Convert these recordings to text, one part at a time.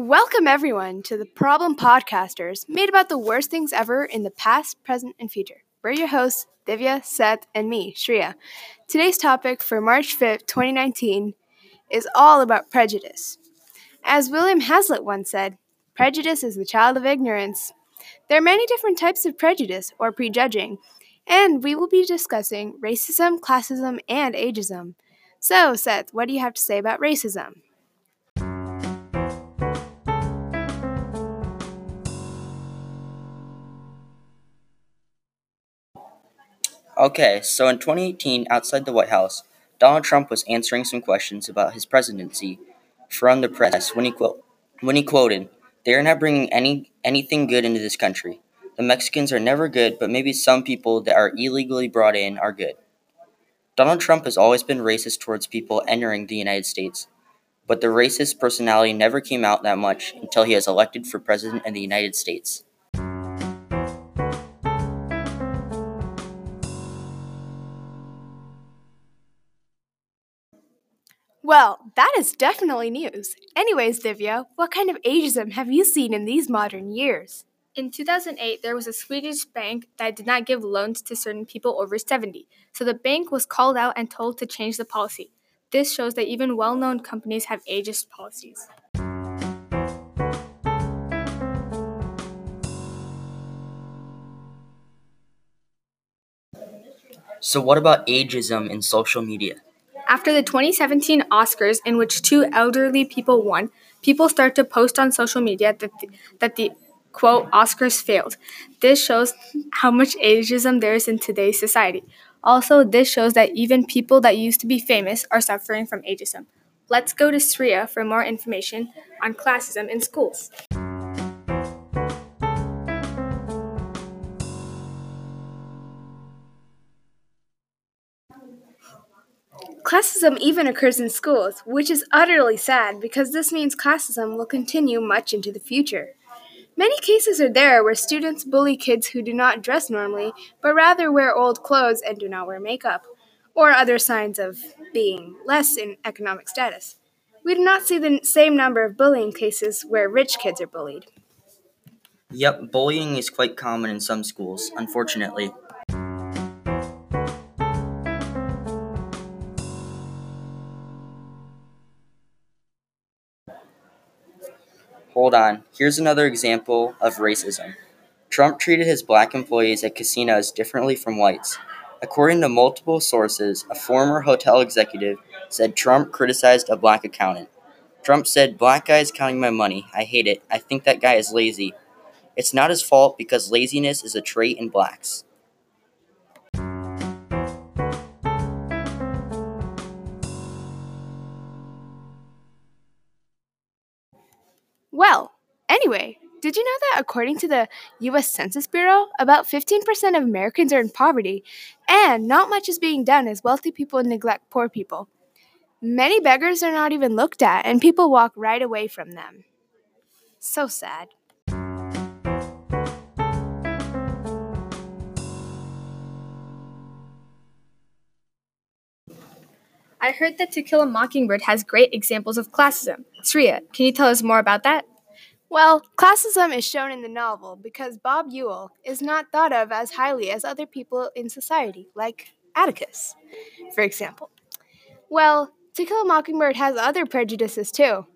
Welcome, everyone, to the Problem Podcasters, made about the worst things ever in the past, present, and future. We're your hosts, Divya, Seth, and me, Shreya. Today's topic for March 5th, 2019, is all about prejudice. As William Hazlitt once said, prejudice is the child of ignorance. There are many different types of prejudice, or prejudging, and we will be discussing racism, classism, and ageism. So, Seth, what do you have to say about racism? Okay, so in 2018, outside the White House, Donald Trump was answering some questions about his presidency from the press when he, quote, when he quoted, They are not bringing any, anything good into this country. The Mexicans are never good, but maybe some people that are illegally brought in are good. Donald Trump has always been racist towards people entering the United States, but the racist personality never came out that much until he was elected for president of the United States. Well, that is definitely news. Anyways, Divya, what kind of ageism have you seen in these modern years? In 2008, there was a Swedish bank that did not give loans to certain people over 70, so the bank was called out and told to change the policy. This shows that even well known companies have ageist policies. So, what about ageism in social media? After the 2017 Oscars, in which two elderly people won, people start to post on social media that the, that the quote Oscars failed. This shows how much ageism there is in today's society. Also, this shows that even people that used to be famous are suffering from ageism. Let's go to Shreya for more information on classism in schools. Classism even occurs in schools, which is utterly sad because this means classism will continue much into the future. Many cases are there where students bully kids who do not dress normally, but rather wear old clothes and do not wear makeup, or other signs of being less in economic status. We do not see the same number of bullying cases where rich kids are bullied. Yep, bullying is quite common in some schools, unfortunately. Hold on, here's another example of racism. Trump treated his black employees at casinos differently from whites. According to multiple sources, a former hotel executive said Trump criticized a black accountant. Trump said, Black guy is counting my money. I hate it. I think that guy is lazy. It's not his fault because laziness is a trait in blacks. Well, anyway, did you know that according to the US Census Bureau, about 15% of Americans are in poverty, and not much is being done as wealthy people neglect poor people? Many beggars are not even looked at, and people walk right away from them. So sad. I heard that To Kill a Mockingbird has great examples of classism. Shreya, can you tell us more about that? Well, classism is shown in the novel because Bob Ewell is not thought of as highly as other people in society, like Atticus, for example. Well, To Kill a Mockingbird has other prejudices too.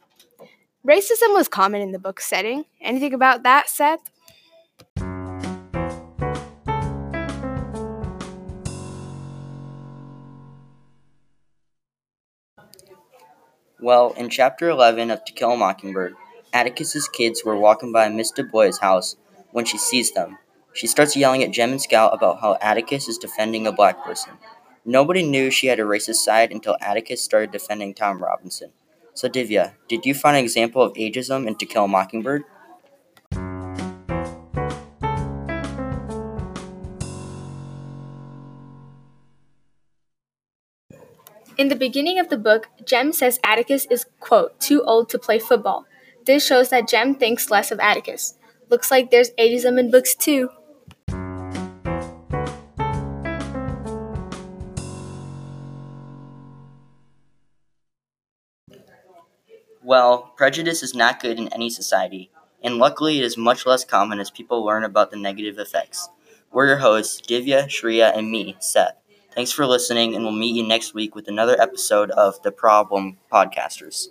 Racism was common in the book's setting. Anything about that, Seth? Well, in chapter 11 of To Kill a Mockingbird, Atticus's kids were walking by Miss Dubose' house when she sees them. She starts yelling at Jem and Scout about how Atticus is defending a black person. Nobody knew she had a racist side until Atticus started defending Tom Robinson. So, Divya, did you find an example of ageism in To Kill a Mockingbird? In the beginning of the book, Jem says Atticus is, quote, too old to play football. This shows that Jem thinks less of Atticus. Looks like there's ageism in books too. Well, prejudice is not good in any society, and luckily it is much less common as people learn about the negative effects. We're your hosts, Divya, Shreya, and me, Seth. Thanks for listening, and we'll meet you next week with another episode of The Problem Podcasters.